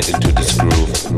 get into this groove.